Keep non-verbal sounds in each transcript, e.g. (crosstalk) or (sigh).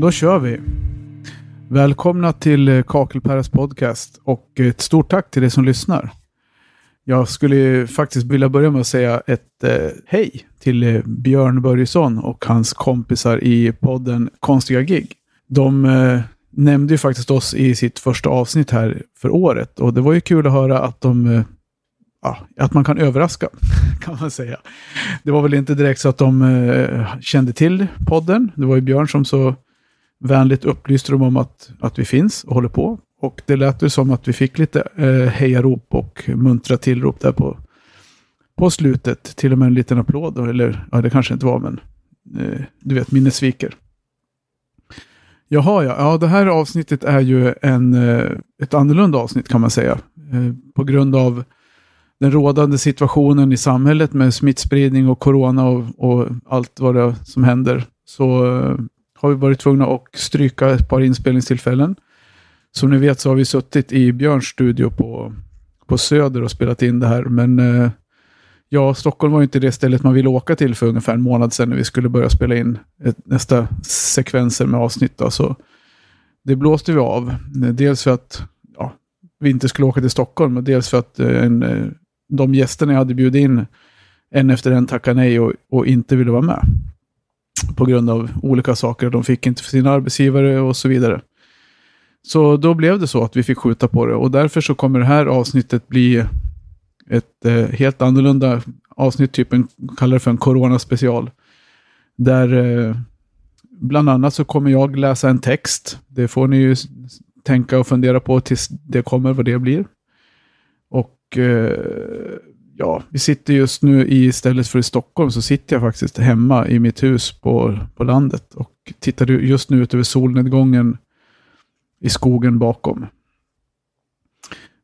Då kör vi. Välkomna till eh, podcast och ett stort tack till dig som lyssnar. Jag skulle faktiskt vilja börja med att säga ett eh, hej till eh, Björn Börjesson och hans kompisar i podden Konstiga gig. De eh, nämnde ju faktiskt oss i sitt första avsnitt här för året och det var ju kul att höra att de eh, ja, att man kan överraska, (laughs) kan man säga. Det var väl inte direkt så att de eh, kände till podden. Det var ju Björn som så vänligt upplyste de om att, att vi finns och håller på. Och det lät ju som att vi fick lite eh, hejarop och muntra tillrop där på, på slutet. Till och med en liten applåd, eller ja, det kanske inte var, men eh, du vet, minnet sviker. Jaha, ja. ja, det här avsnittet är ju en, eh, ett annorlunda avsnitt kan man säga. Eh, på grund av den rådande situationen i samhället med smittspridning och corona och, och allt vad det som händer. Så eh, har vi varit tvungna att stryka ett par inspelningstillfällen. Som ni vet så har vi suttit i Björns studio på, på Söder och spelat in det här. Men eh, ja, Stockholm var inte det stället man ville åka till för ungefär en månad sedan när vi skulle börja spela in ett, nästa sekvenser med avsnitt. Då. Så det blåste vi av. Dels för att ja, vi inte skulle åka till Stockholm och dels för att eh, en, eh, de gästerna jag hade bjudit in en efter en tackade nej och, och inte ville vara med på grund av olika saker. De fick inte för sina arbetsgivare och så vidare. Så då blev det så att vi fick skjuta på det och därför så kommer det här avsnittet bli ett eh, helt annorlunda avsnitt, typ en, kallar det för en coronaspecial. Där eh, bland annat så kommer jag läsa en text. Det får ni ju tänka och fundera på tills det kommer, vad det blir. Och eh, ja, vi sitter just nu i, istället för i Stockholm, så sitter jag faktiskt hemma i mitt hus på, på landet och tittar just nu ut över solnedgången i skogen bakom.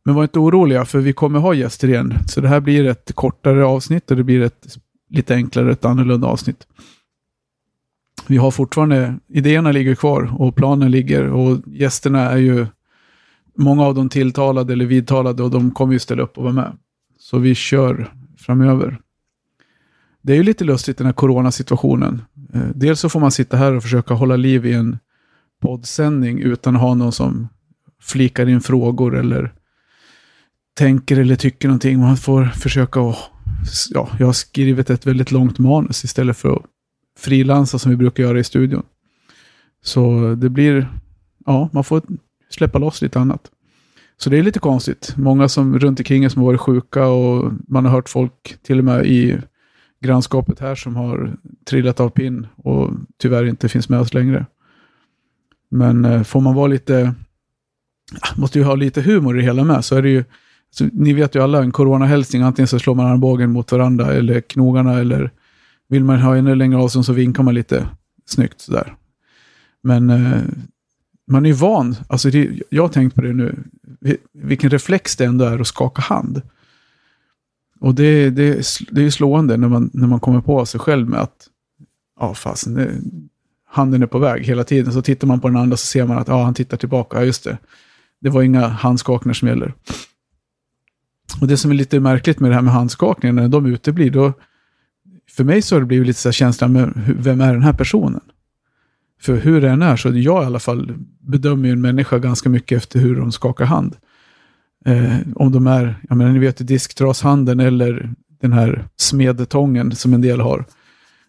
Men var inte oroliga, för vi kommer ha gäster igen. Så det här blir ett kortare avsnitt och det blir ett lite enklare, ett annorlunda avsnitt. Vi har fortfarande, idéerna ligger kvar och planen ligger och gästerna är ju många av dem tilltalade eller vidtalade och de kommer ju ställa upp och vara med. Så vi kör framöver. Det är ju lite lustigt den här coronasituationen. Eh, dels så får man sitta här och försöka hålla liv i en poddsändning utan att ha någon som flikar in frågor eller tänker eller tycker någonting. Man får försöka att, ja, jag har skrivit ett väldigt långt manus istället för att frilansa som vi brukar göra i studion. Så det blir, ja, man får släppa loss lite annat. Så det är lite konstigt. Många som runt omkring som har varit sjuka och man har hört folk till och med i grannskapet här som har trillat av pinn och tyvärr inte finns med oss längre. Men eh, får man vara lite, ah, måste ju ha lite humor i det hela med, så är det ju, så ni vet ju alla, en coronahälsning, antingen så slår man armbågen mot varandra eller knogarna eller vill man ha ännu längre avstånd så vinkar man lite snyggt sådär. Men eh, man är ju van, alltså det, jag har tänkt på det nu, vilken reflex det ändå är att skaka hand. Och det, det, det är slående när man, när man kommer på sig själv med att ja, fasen, det, handen är på väg hela tiden. Så tittar man på den andra så ser man att ja, han tittar tillbaka. Ja, just det. Det var inga handskakningar som gäller. Och det som är lite märkligt med det här med handskakningar, när de uteblir, då, för mig så har det blivit lite så här känslan, med, vem är den här personen? För hur det än är, så jag i alla fall bedömer ju en människa ganska mycket efter hur de skakar hand. Eh, om de är, jag menar ni vet disktrashanden eller den här smedetången som en del har.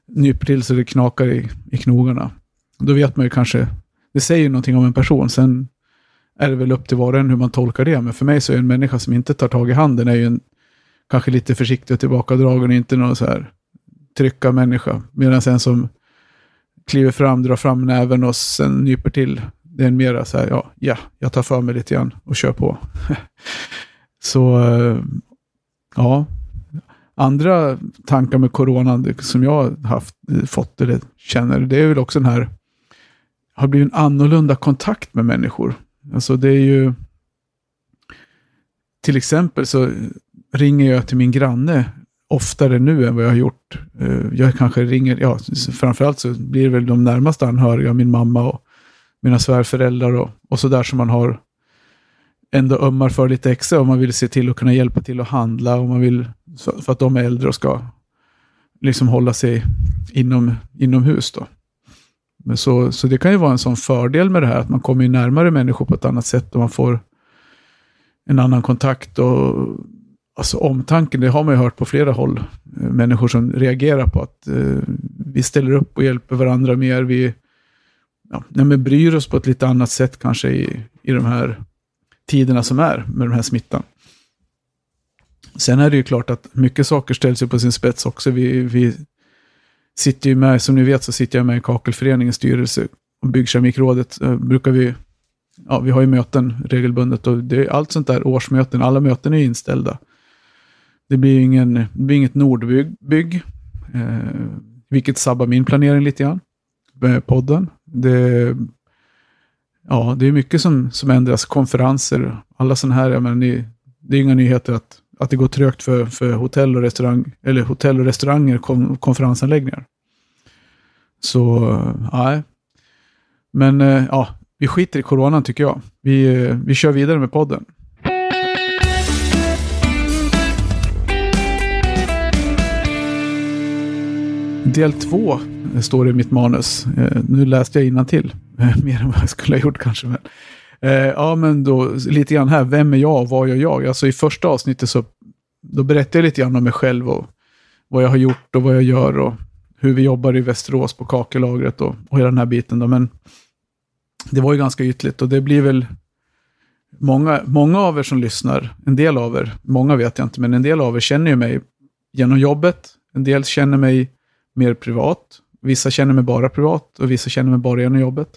Nyper till så det knakar i, i knogarna. Då vet man ju kanske, det säger någonting om en person. Sen är det väl upp till var och en hur man tolkar det. Men för mig så är en människa som inte tar tag i handen är ju en, kanske lite försiktig och tillbakadragen och inte någon så här trycka människa. Medan en som kliver fram, drar fram näven och sen nyper till. Det är en mera så här, ja, ja, jag tar för mig lite grann och kör på. (laughs) så, eh, ja. Andra tankar med coronan som jag har haft, eh, fått eller känner, det är väl också den här, har blivit en annorlunda kontakt med människor. Alltså det är ju, till exempel så ringer jag till min granne oftare nu än vad jag har gjort. Eh, jag kanske ringer, ja, framförallt så blir det väl de närmaste anhöriga, min mamma och mina svärföräldrar och, och sådär som man har ändå ömmar för lite extra om man vill se till att kunna hjälpa till att handla och man vill för att de är äldre och ska liksom hålla sig inom, inomhus då. Men så, så det kan ju vara en sån fördel med det här, att man kommer närmare människor på ett annat sätt och man får en annan kontakt. och Alltså omtanken, det har man ju hört på flera håll. Eh, människor som reagerar på att eh, vi ställer upp och hjälper varandra mer. Vi ja, men bryr oss på ett lite annat sätt kanske i, i de här tiderna som är med den här smittan. Sen är det ju klart att mycket saker ställs ju på sin spets också. Vi, vi sitter ju med, som ni vet så sitter jag med i Kakelföreningens styrelse och Byggkeramikrådet eh, brukar vi, ja vi har ju möten regelbundet och det är allt sånt där årsmöten, alla möten är inställda. Det blir, ingen, det blir inget Nordbygg, eh, vilket sabbar min planering lite grann. Med podden. Det, ja, det är mycket som, som ändras. Konferenser, alla sådana här. Jag menar, det är inga nyheter att, att det går trögt för, för hotell och restaurang, eller hotell och restauranger, kon, konferensanläggningar. Så, nej. Men eh, ja, vi skiter i coronan tycker jag. Vi, eh, vi kör vidare med podden. Del två står det i mitt manus. Eh, nu läste jag till eh, mer än vad jag skulle ha gjort kanske. Men, eh, ja, men då lite grann här. Vem är jag och vad gör jag? Alltså i första avsnittet så då berättar jag lite grann om mig själv och vad jag har gjort och vad jag gör och hur vi jobbar i Västerås på kakellagret och, och hela den här biten. Då. Men det var ju ganska ytligt och det blir väl många, många av er som lyssnar, en del av er, många vet jag inte, men en del av er känner ju mig genom jobbet. En del känner mig mer privat. Vissa känner mig bara privat och vissa känner mig bara genom jobbet.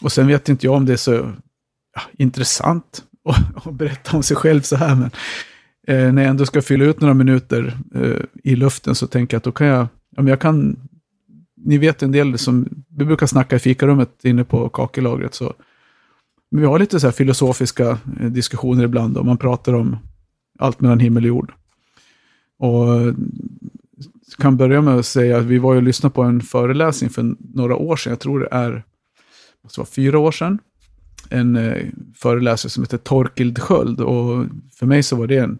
Och sen vet inte jag om det är så ja, intressant att, (laughs) att, berätta om sig själv så här, men eh, när jag ändå ska fylla ut några minuter eh, i luften så tänker jag att då kan jag, ja, men jag kan, ni vet en del som, vi brukar snacka i fikarummet inne på kakellagret, så vi har lite så här filosofiska eh, diskussioner ibland och man pratar om allt mellan himmel och jord. Och kan börja med att säga att vi var och lyssnade på en föreläsning för några år sedan. Jag tror det är måste vara fyra år sedan. En eh, föreläsare som heter Torkild Sköld. Och för mig så var det en,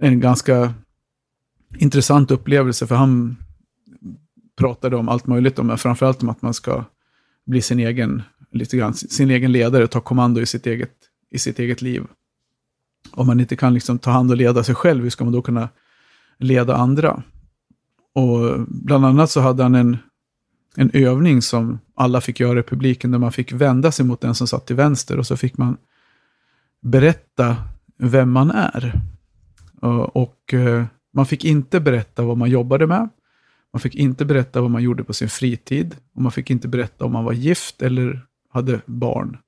en ganska intressant upplevelse. För han pratade om allt möjligt. men framförallt om att man ska bli sin egen, lite grann, sin egen ledare och ta kommando i sitt eget, i sitt eget liv. Om man inte kan liksom ta hand och leda sig själv, hur ska man då kunna leda andra? Och bland annat så hade han en, en övning som alla fick göra i publiken, där man fick vända sig mot den som satt till vänster och så fick man berätta vem man är. Och eh, man fick inte berätta vad man jobbade med. Man fick inte berätta vad man gjorde på sin fritid. Och man fick inte berätta om man var gift eller hade barn.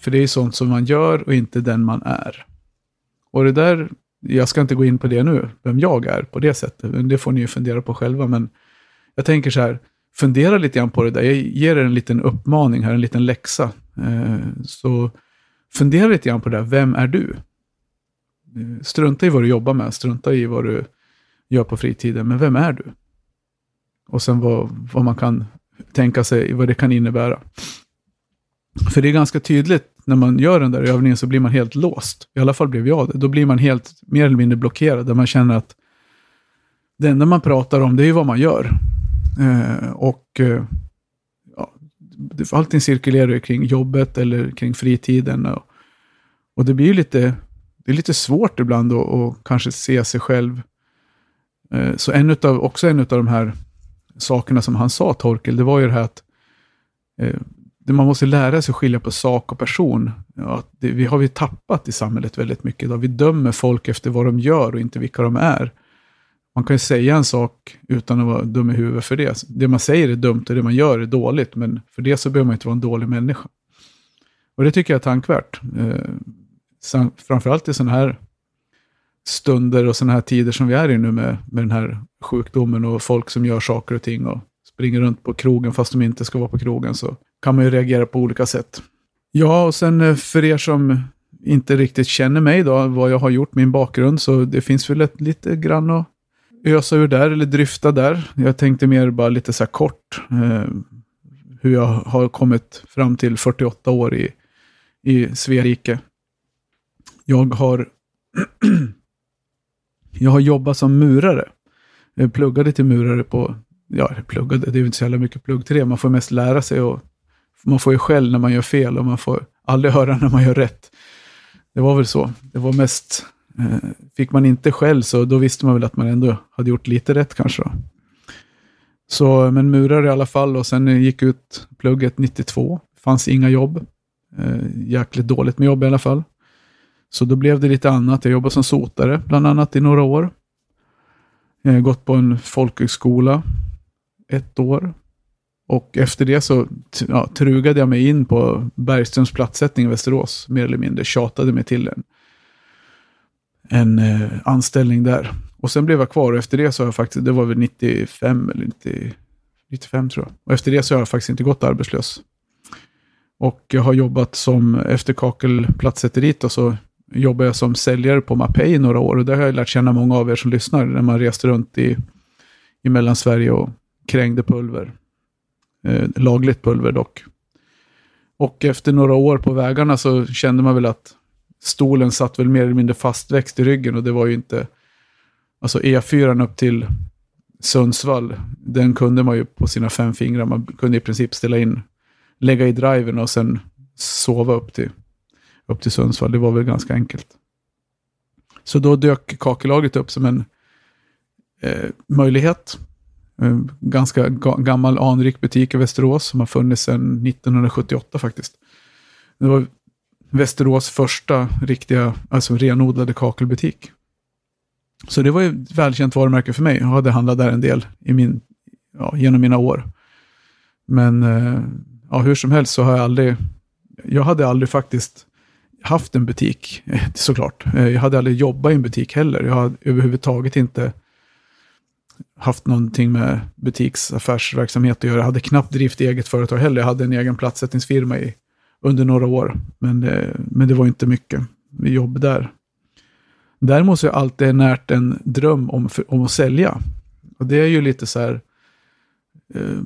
För det är sånt som man gör och inte den man är. Och det där jag ska inte gå in på det nu, vem jag är på det sättet. Det får ni ju fundera på själva. Men jag tänker så här, fundera lite grann på det där. Jag ger er en liten uppmaning här, en liten läxa. Eh, så fundera lite grann på det där, vem är du? Eh, strunta i vad du jobbar med, strunta i vad du gör på fritiden, men vem är du? Och sen vad, vad man kan tänka sig, vad det kan innebära. För det är ganska tydligt när man gör den där övningen så blir man helt låst. I alla fall blev jag det. Då blir man helt mer eller mindre blockerad. Där man känner att det enda man pratar om det är vad man gör. Eh, och eh, ja, allting cirkulerar ju kring jobbet eller kring fritiden. Och, och det blir lite, det är lite svårt ibland att, att kanske se sig själv. Eh, så en utav, också en av de här sakerna som han sa, Torkel, det var ju det här att eh, man måste lära sig att skilja på sak och person. Ja, det, vi har vi tappat i samhället väldigt mycket idag. Vi dömer folk efter vad de gör och inte vilka de är. Man kan ju säga en sak utan att vara dum i huvudet för det. Det man säger är dumt och det man gör är dåligt, men för det så behöver man inte vara en dålig människa. Och det tycker jag är tankvärt. Eh, framförallt i sådana här stunder och sådana här tider som vi är i nu med, med den här sjukdomen och folk som gör saker och ting och springer runt på krogen fast de inte ska vara på krogen. Så kan man ju reagera på olika sätt. Ja, och sen eh, för er som inte riktigt känner mig då, vad jag har gjort, min bakgrund, så det finns väl ett, lite grann att ösa ur där, eller dryfta där. Jag tänkte mer bara lite så här kort, eh, hur jag har kommit fram till 48 år i, i Sverige. Jag har, (clears throat) jag har jobbat som murare. Jag pluggade till murare på ja, pluggade, det är ju inte så jävla mycket plugg till det. Man får mest lära sig och man får ju skäll när man gör fel och man får aldrig höra när man gör rätt. Det var väl så. Det var mest, eh, fick man inte skäll så då visste man väl att man ändå hade gjort lite rätt kanske. Då. Så, men murare i alla fall och sen gick ut plugget 92. Fanns inga jobb. Eh, jäkligt dåligt med jobb i alla fall. Så då blev det lite annat. Jag jobbade som sotare bland annat i några år. Jag har gått på en folkhögskola ett år. Och efter det så ja, trugade jag mig in på Bergströms platssättning i Västerås. Mer eller mindre tjatade mig till en, en eh, anställning där. Och sen blev jag kvar och efter det så har jag faktiskt, det var väl 95 eller 90, 95 tror jag. Och efter det så har jag faktiskt inte gått arbetslös. Och jag har jobbat som, efter kakelplatsätteriet och så jobbar jag som säljare på Mapei i några år. Och där har jag lärt känna många av er som lyssnar när man reste runt i, i Mellansverige och krängde pulver. Eh, lagligt pulver dock. Och efter några år på vägarna så kände man väl att stolen satt väl mer eller mindre fastväxt i ryggen och det var ju inte... Alltså E4 upp till Sundsvall, den kunde man ju på sina fem fingrar. Man kunde i princip ställa in, lägga i driven och sen sova upp till, upp till Sundsvall. Det var väl ganska enkelt. Så då dök kakelaget upp som en eh, möjlighet. Eh, ganska ga gammal anrik butik i Västerås som har funnits sedan 1978 faktiskt. Det var Västerås första riktiga, alltså renodlade kakelbutik. Så det var ju ett välkänt varumärke för mig. Jag hade handlat där en del i min, ja, genom mina år. Men eh, ja, hur som helst så har jag aldrig, jag hade aldrig faktiskt haft en butik, (laughs) såklart. Eh, jag hade aldrig jobbat i en butik heller. Jag hade överhuvudtaget inte haft någonting med butiksaffärsverksamhet att göra. Jag hade knappt drivit eget företag heller. Jag hade en egen platssättningsfirma i, under några år. Men det, men det var inte mycket jobb där. Däremot så har jag alltid närt en dröm om, om att sälja. Och det är ju lite så här, eh,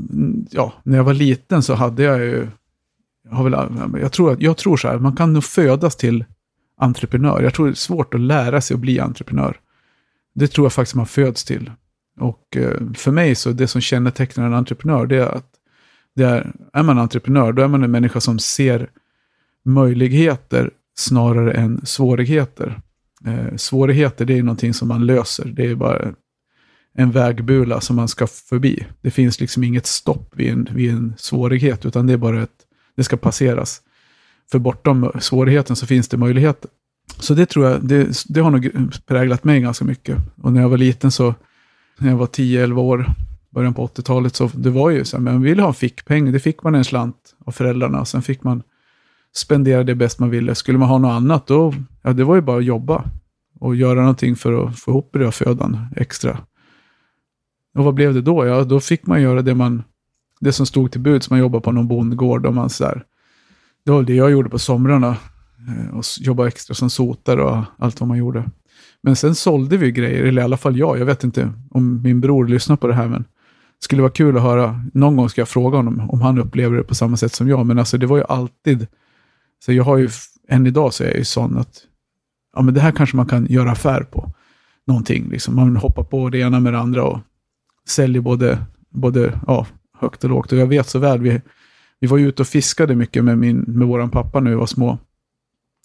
ja, när jag var liten så hade jag ju, jag, har väl, jag, tror, jag tror så här, man kan nog födas till entreprenör. Jag tror det är svårt att lära sig att bli entreprenör. Det tror jag faktiskt man föds till. Och eh, för mig så det som kännetecknar en entreprenör det är att det är, är man entreprenör då är man en människa som ser möjligheter snarare än svårigheter. Eh, svårigheter det är någonting som man löser. Det är bara en vägbula som man ska förbi. Det finns liksom inget stopp vid en, vid en svårighet utan det är bara ett, det ska passeras. För bortom svårigheten så finns det möjligheter. Så det tror jag, det, det har nog präglat mig ganska mycket. Och när jag var liten så när jag var 10-11 år, början på 80-talet, så det var ju så här, man ville ha fickpeng, det fick man en slant av föräldrarna. Sen fick man spendera det bäst man ville. Skulle man ha något annat, då, ja, det var ju bara att jobba och göra någonting för att få ihop brödfödan extra. Och vad blev det då? Ja, då fick man göra det, man, det som stod till buds. Man jobbade på någon bondgård och man så där. Det var det jag gjorde på somrarna. Eh, och jobbade extra som sotare och allt vad man gjorde. Men sen sålde vi grejer, eller i alla fall jag. Jag vet inte om min bror lyssnar på det här, men det skulle vara kul att höra. Någon gång ska jag fråga honom om han upplever det på samma sätt som jag. Men alltså det var ju alltid, så jag har ju, än idag så är jag ju sån att, ja men det här kanske man kan göra affär på. Någonting liksom. Man hoppar på det ena med det andra och säljer både, både ja, högt och lågt. Och jag vet så väl, vi, vi var ju ute och fiskade mycket med, min, med våran pappa när vi var små.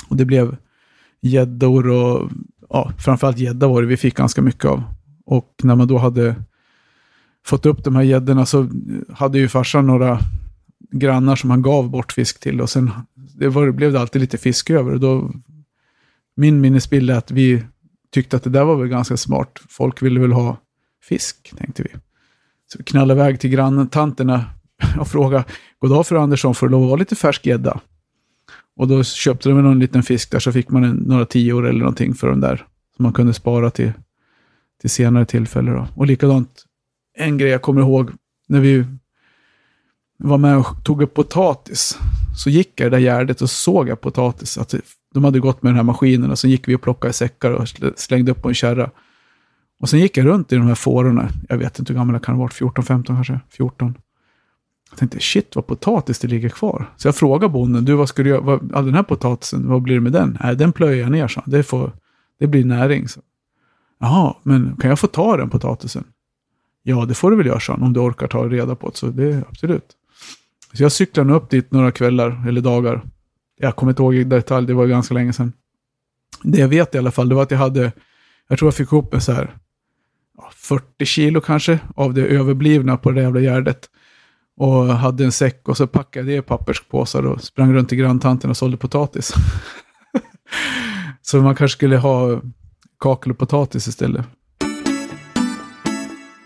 Och det blev gäddor och ja, framförallt gädda var det vi fick ganska mycket av. Och när man då hade fått upp de här gäddorna så hade ju farsan några grannar som han gav bort fisk till. Och sen det var, blev det alltid lite fisk över. Och då, min minnesbild är att vi tyckte att det där var väl ganska smart. Folk ville väl ha fisk, tänkte vi. Så vi knallade iväg till granntanterna (laughs) och frågade, goddag fru Andersson, får det lov att vara lite färsk gädda? Och då köpte de någon liten fisk där så fick man en, några tior eller någonting för den där. Som man kunde spara till, till senare tillfälle. Då. Och likadant, en grej jag kommer ihåg när vi var med och tog upp potatis. Så gick jag i det där gärdet och såg jag potatis. Att de hade gått med den här maskinen och så gick vi och plockade säckar och slängde upp på en kärra. Och sen gick jag runt i de här fårorna. Jag vet inte hur gammal jag kan ha varit, 14, 15 kanske, 14. Jag tänkte shit vad potatis det ligger kvar. Så jag frågade bonden, du vad ska du göra, vad, all den här potatisen, vad blir det med den? Nej, den plöjer jag ner, så. Det, får, det blir näring. Så. Jaha, men kan jag få ta den potatisen? Ja, det får du väl göra, så om du orkar ta reda på det. Så det är absolut. Så jag cyklade upp dit några kvällar eller dagar. Jag kommer inte ihåg i detalj, det var ganska länge sedan. Det jag vet i alla fall, det var att jag hade, jag tror jag fick ihop en så här 40 kilo kanske av det överblivna på det jävla gärdet. Och hade en säck och så packade jag papperspåsar och sprang runt till granntanten och sålde potatis. (laughs) så man kanske skulle ha kakel och potatis istället.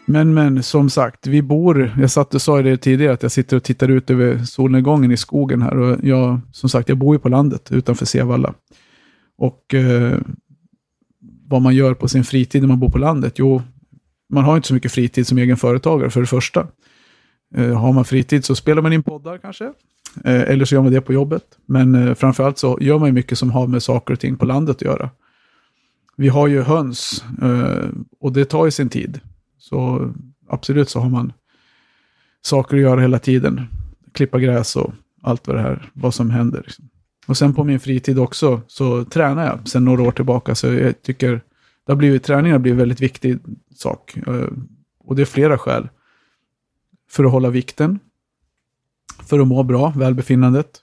Men, men som sagt, vi bor, jag satt och sa det tidigare att jag sitter och tittar ut över solnedgången i skogen här. Och jag, som sagt, jag bor ju på landet utanför Sevalla. Och eh, vad man gör på sin fritid när man bor på landet? Jo, man har inte så mycket fritid som egen företagare för det första. Eh, har man fritid så spelar man in poddar kanske. Eh, eller så gör man det på jobbet. Men eh, framförallt så gör man mycket som har med saker och ting på landet att göra. Vi har ju höns och det tar ju sin tid. Så absolut så har man saker att göra hela tiden. Klippa gräs och allt vad det här, vad som händer. Liksom. Och sen på min fritid också så tränar jag sen några år tillbaka. Så jag tycker det har blivit, träningen har blivit en väldigt viktig sak. Och det är flera skäl. För att hålla vikten. För att må bra, välbefinnandet.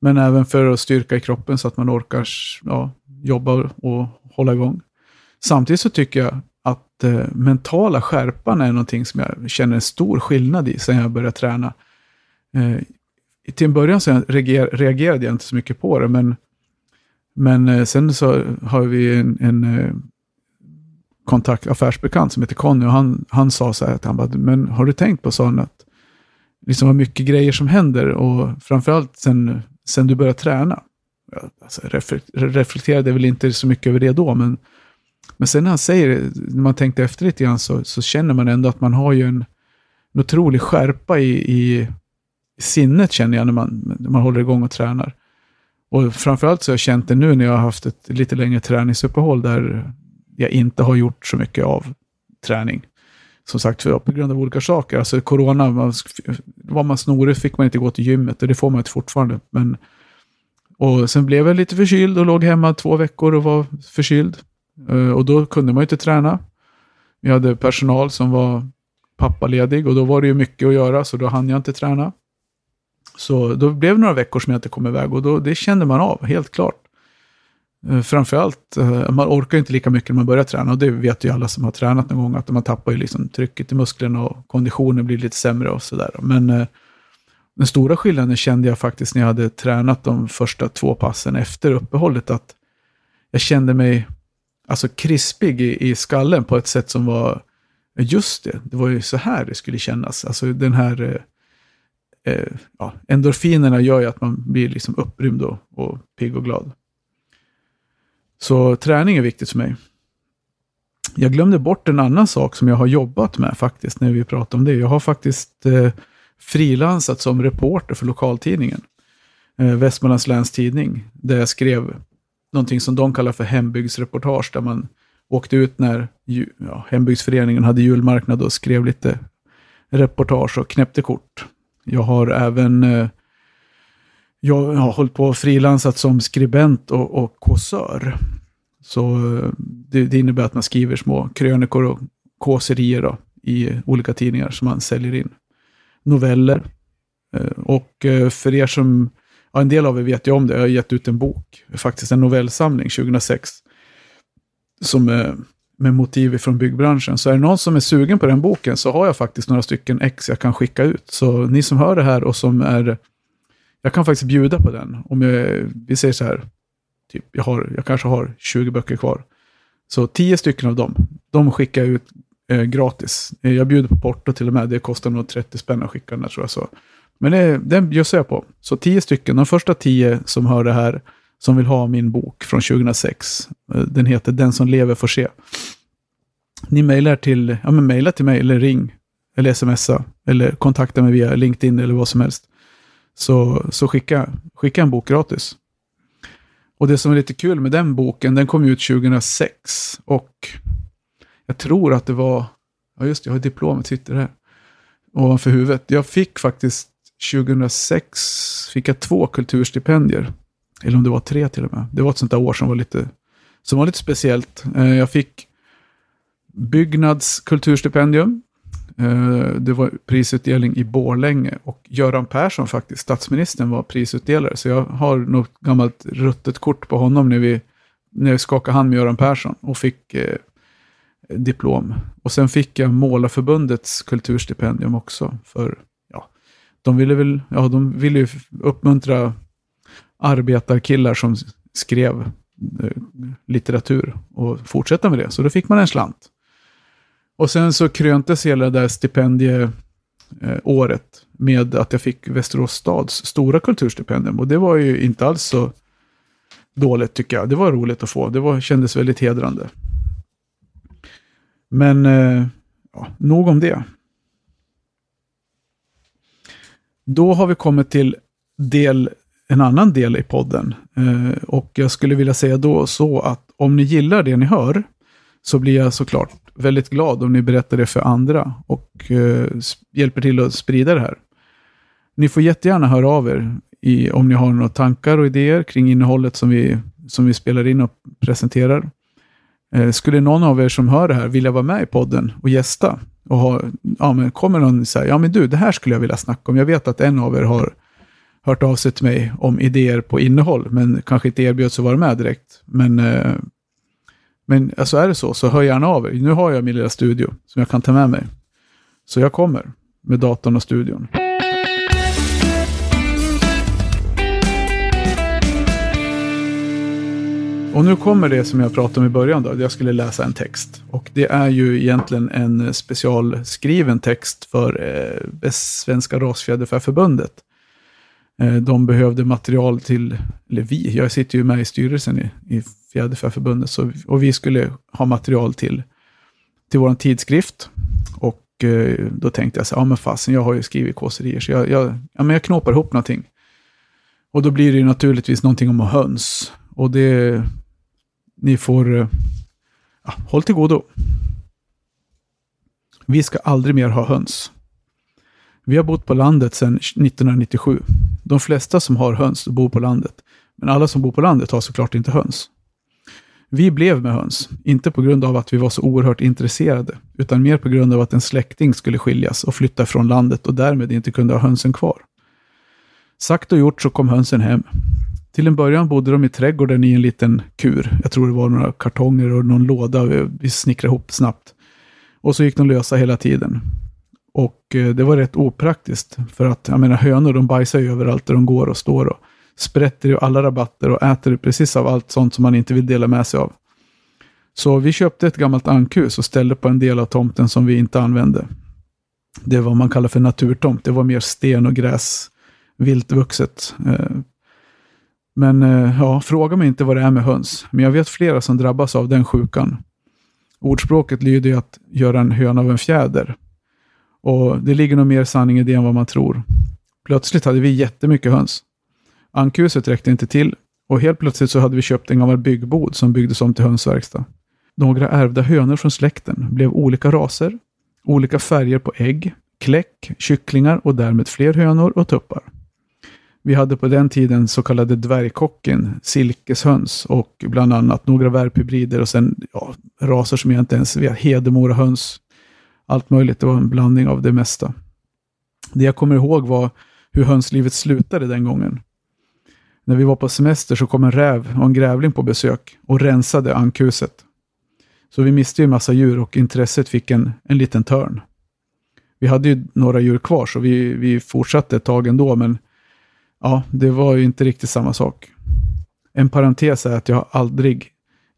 Men även för att styrka i kroppen så att man orkar ja, jobba och hålla igång. Samtidigt så tycker jag att eh, mentala skärpan är någonting som jag känner en stor skillnad i sen jag började träna. Eh, till en början så reager, reagerade jag inte så mycket på det, men, men eh, sen så har vi en, en eh, kontakt, affärsbekant som heter Conny och han, han sa så här att han bara, men har du tänkt på sånt att liksom vad mycket grejer som händer och framförallt sen, sen du började träna. Alltså, reflekterade väl inte så mycket över det då, men men sen när han säger det, när man tänkte efter lite grann, så, så känner man ändå att man har ju en, en otrolig skärpa i, i, i sinnet, känner jag, när man, när man håller igång och tränar. Och framförallt så har jag känt det nu när jag har haft ett lite längre träningsuppehåll där jag inte har gjort så mycket av träning. Som sagt, för, på grund av olika saker. Alltså corona, man, var man snorig fick man inte gå till gymmet och det får man inte fortfarande. Men, och sen blev jag lite förkyld och låg hemma två veckor och var förkyld. Eh, och då kunde man ju inte träna. Vi hade personal som var pappaledig och då var det ju mycket att göra så då hann jag inte träna. Så då blev det några veckor som jag inte kom iväg och då, det kände man av, helt klart. Eh, framförallt, eh, man orkar inte lika mycket när man börjar träna och det vet ju alla som har tränat någon gång att man tappar ju liksom trycket i musklerna och konditionen blir lite sämre och sådär. Men eh, den stora skillnaden kände jag faktiskt när jag hade tränat de första två passen efter uppehållet att jag kände mig alltså krispig i, i skallen på ett sätt som var, just det, det var ju så här det skulle kännas. Alltså den här, eh, eh, ja, endorfinerna gör ju att man blir liksom upprymd och, och pigg och glad. Så träning är viktigt för mig. Jag glömde bort en annan sak som jag har jobbat med faktiskt, när vi pratade om det. Jag har faktiskt eh, frilansat som reporter för lokaltidningen. Eh, Västmanlands Läns Tidning, där jag skrev någonting som de kallar för hembygdsreportage, där man åkte ut när ja, hembygdsföreningen hade julmarknad och skrev lite reportage och knäppte kort. Jag har även eh, jag har hållit på och frilansat som skribent och, och kåsör. Så eh, det, det, innebär att man skriver små krönikor och kåserier då, i olika tidningar som man säljer in. Noveller. Eh, och eh, för er som ja, en del av er vet ju om det. Jag har gett ut en bok, faktiskt en novellsamling 2006. Som är med motiv från byggbranschen. Så är det någon som är sugen på den boken så har jag faktiskt några stycken ex jag kan skicka ut. Så ni som hör det här och som är... Jag kan faktiskt bjuda på den. Om jag, vi säger så här, typ, jag, har, jag kanske har 20 böcker kvar. Så 10 stycken av dem, de skickar jag ut eh, gratis. Eh, jag bjuder på porto till och med. Det kostar nog 30 spänn att skicka den tror jag. Så men det, den bjussar jag på. Så tio stycken. De första tio som hör det här, som vill ha min bok från 2006. Eh, den heter Den som lever får se. Ni mejlar till, ja men mejla till mig eller ring. Eller smsa. Eller kontakta mig via LinkedIn eller vad som helst. Så, så skicka, skicka en bok gratis. Och det som är lite kul med den boken, den kom ut 2006. Och jag tror att det var, ja just det, jag har diplomet, sitter här ovanför huvudet. Jag fick faktiskt 2006 fick jag två kulturstipendier. Eller om det var tre till och med. Det var ett sånt där år som var lite, som var lite speciellt. Eh, jag fick Byggnads kulturstipendium Eh, det var prisutdelning i Borlänge och Göran Persson faktiskt, statsministern, var prisutdelare. Så jag har något gammalt ruttet kort på honom när vi, när vi skakade hand med Göran Persson och fick eh, diplom. Och sen fick jag Målarförbundets kulturstipendium också. För ja, de ville väl, ja, de ville ju uppmuntra arbetarkillar som skrev eh, litteratur och fortsätta med det. Så då fick man en slant. Och sen så kröntes hela det där stipendieåret med att jag fick Västerås stads stora kulturstipendium. Och det var ju inte alls så dåligt tycker jag. Det var roligt att få. Det var, kändes väldigt hedrande. Men eh, ja, nog om det. Då har vi kommit till del, en annan del i podden. Eh, och jag skulle vilja säga då så att om ni gillar det ni hör så blir jag såklart väldigt glad om ni berättar det för andra och eh, hjälper till att sprida det här. Ni får jättegärna höra av er i, om ni har några tankar och idéer kring innehållet som vi, som vi spelar in och presenterar. Eh, skulle någon av er som hör det här vilja vara med i podden och gästa? Och ha, ja, men kommer någon och säger, ja men du, det här skulle jag vilja snacka om. Jag vet att en av er har hört av sig till mig om idéer på innehåll, men kanske inte erbjöds att vara med direkt. Men, eh, men alltså är det så, så hör gärna av er. Nu har jag min lilla studio som jag kan ta med mig. Så jag kommer med datorn och studion. Och nu kommer det som jag pratade om i början då. Jag skulle läsa en text. Och det är ju egentligen en specialskriven text för eh, Svenska Rasfjäderfäförbundet. Eh, de behövde material till, eller vi, jag sitter ju med i styrelsen i, i Fjäderfäförbundet, så, och vi skulle ha material till, till vår tidskrift. Och eh, då tänkte jag så ja men fasen, jag har ju skrivit kåserier, så jag, jag, ja, men jag knåpar ihop någonting. Och då blir det ju naturligtvis någonting om höns. Och det, ni får, eh, ja, håll till godo. Vi ska aldrig mer ha höns. Vi har bott på landet sedan 1997. De flesta som har höns bor på landet. Men alla som bor på landet har såklart inte höns. Vi blev med höns, inte på grund av att vi var så oerhört intresserade, utan mer på grund av att en släkting skulle skiljas och flytta från landet och därmed inte kunde ha hönsen kvar. Sagt och gjort så kom hönsen hem. Till en början bodde de i trädgården i en liten kur. Jag tror det var några kartonger och någon låda vi snickrade ihop snabbt. Och så gick de lösa hela tiden. Och eh, det var rätt opraktiskt. För att, jag menar, hönor de bajsar ju överallt där de går och står och sprätter ju alla rabatter och äter precis av allt sånt som man inte vill dela med sig av. Så vi köpte ett gammalt ankhus och ställde på en del av tomten som vi inte använde. Det var vad man kallar för naturtomt. Det var mer sten och gräs, viltvuxet. Eh, men eh, ja, fråga mig inte vad det är med höns. Men jag vet flera som drabbas av den sjukan. Ordspråket lyder ju att göra en höna av en fjäder. Och det ligger nog mer sanning i det än vad man tror. Plötsligt hade vi jättemycket höns. Ankhuset räckte inte till och helt plötsligt så hade vi köpt en gammal byggbod som byggdes om till hönsverkstad. Några ärvda hönor från släkten blev olika raser, olika färger på ägg, kläck, kycklingar och därmed fler hönor och tuppar. Vi hade på den tiden så kallade dvärgkocken, silkeshöns och bland annat några värphybrider och sen ja, raser som jag inte ens vet, Hedemora höns. Allt möjligt, det var en blandning av det mesta. Det jag kommer ihåg var hur hönslivet slutade den gången. När vi var på semester så kom en räv och en grävling på besök och rensade ankhuset. Så vi miste ju massa djur och intresset fick en, en liten törn. Vi hade ju några djur kvar så vi, vi fortsatte ett tag ändå men ja, det var ju inte riktigt samma sak. En parentes är att jag aldrig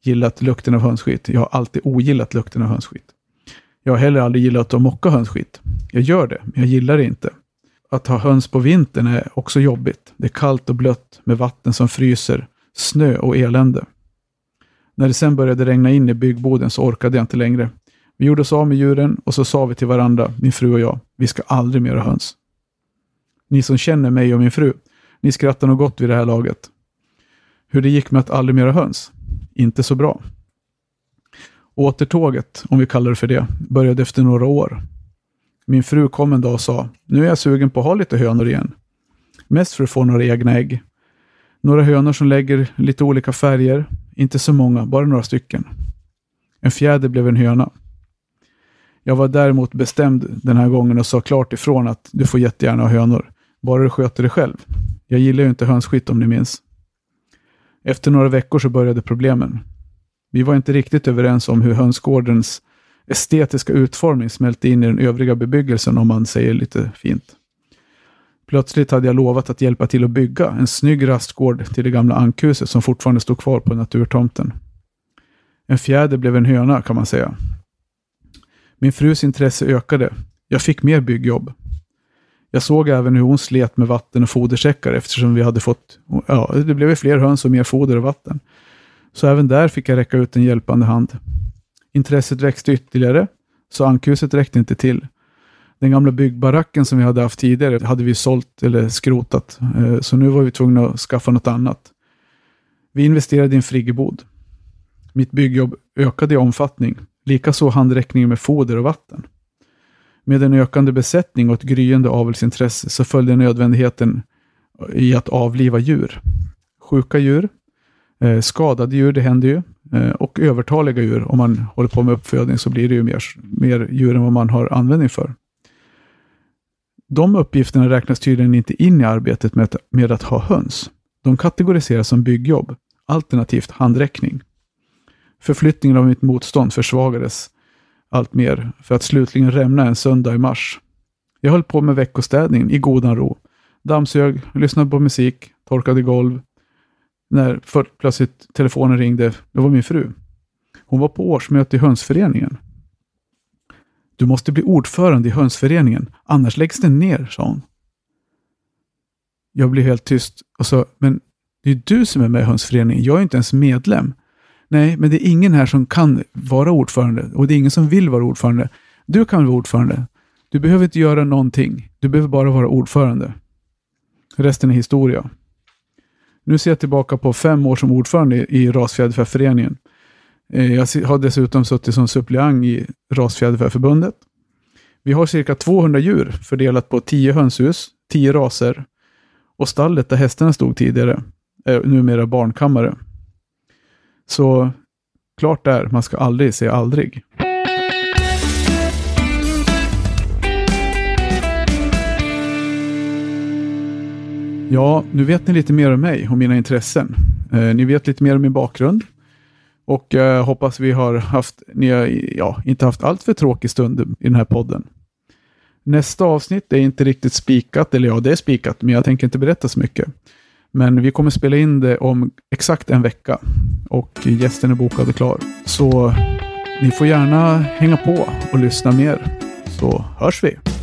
gillat lukten av hönsskit. Jag har alltid ogillat lukten av hönsskit. Jag har heller aldrig gillat att mocka hönsskit. Jag gör det, men jag gillar det inte. Att ha höns på vintern är också jobbigt. Det är kallt och blött med vatten som fryser, snö och elände. När det sen började regna in i byggboden så orkade jag inte längre. Vi gjorde oss av med djuren och så sa vi till varandra, min fru och jag, vi ska aldrig mer ha höns. Ni som känner mig och min fru, ni skrattar nog gott vid det här laget. Hur det gick med att aldrig mer ha höns? Inte så bra. Återtåget, om vi kallar det för det, började efter några år. Min fru kom en dag och sa, nu är jag sugen på att ha lite hönor igen. Mest för att få några egna ägg. Några hönor som lägger lite olika färger. Inte så många, bara några stycken. En fjäder blev en höna. Jag var däremot bestämd den här gången och sa klart ifrån att du får jättegärna ha hönor, bara du sköter dig själv. Jag gillar ju inte hönsskit om ni minns. Efter några veckor så började problemen. Vi var inte riktigt överens om hur hönsgårdens estetiska utformning smälte in i den övriga bebyggelsen om man säger lite fint. Plötsligt hade jag lovat att hjälpa till att bygga en snygg rastgård till det gamla ankhuset som fortfarande stod kvar på naturtomten. En fjäder blev en höna kan man säga. Min frus intresse ökade. Jag fick mer byggjobb. Jag såg även hur hon slet med vatten och fodersäckar eftersom vi hade fått, ja, det blev fler höns och mer foder och vatten. Så även där fick jag räcka ut en hjälpande hand. Intresset växte ytterligare, så ankhuset räckte inte till. Den gamla byggbaracken som vi hade haft tidigare hade vi sålt eller skrotat, eh, så nu var vi tvungna att skaffa något annat. Vi investerade i en friggebod. Mitt byggjobb ökade i omfattning, likaså handräckningen med foder och vatten. Med en ökande besättning och ett gryende avelsintresse så följde nödvändigheten i att avliva djur. Sjuka djur, eh, skadade djur, det händer ju, eh, och övertaliga djur. Om man håller på med uppfödning så blir det ju mer, mer djur än vad man har användning för. De uppgifterna räknas tydligen inte in i arbetet med att, med att ha höns. De kategoriseras som byggjobb, alternativt handräckning. Förflyttningen av mitt motstånd försvagades allt mer för att slutligen rämna en söndag i mars. Jag höll på med veckostädningen i godan ro. Dammsög, lyssnade på musik, torkade golv. När för, plötsligt telefonen ringde, det var min fru. Hon var på årsmöte i hönsföreningen. Du måste bli ordförande i hönsföreningen, annars läggs den ner, sa hon. Jag blev helt tyst och sa, men det är du som är med i hönsföreningen, jag är inte ens medlem. Nej, men det är ingen här som kan vara ordförande och det är ingen som vill vara ordförande. Du kan vara ordförande. Du behöver inte göra någonting. Du behöver bara vara ordförande. Resten är historia. Nu ser jag tillbaka på fem år som ordförande i Rasfjäderfäföreningen. Eh, jag har dessutom suttit som suppleant i Rasfjäderfäförbundet. Vi har cirka 200 djur fördelat på 10 hönshus, 10 raser och stallet där hästarna stod tidigare är numera barnkammare. Så klart där, man ska aldrig säga aldrig. Ja, nu vet ni lite mer om mig och mina intressen. Eh, ni vet lite mer om min bakgrund. Och eh, hoppas vi har haft, ni har ja, inte haft allt för tråkig stund i den här podden. Nästa avsnitt är inte riktigt spikat, eller ja, det är spikat, men jag tänker inte berätta så mycket. Men vi kommer spela in det om exakt en vecka och gästen är bokad och klar. Så ni får gärna hänga på och lyssna mer, så hörs vi.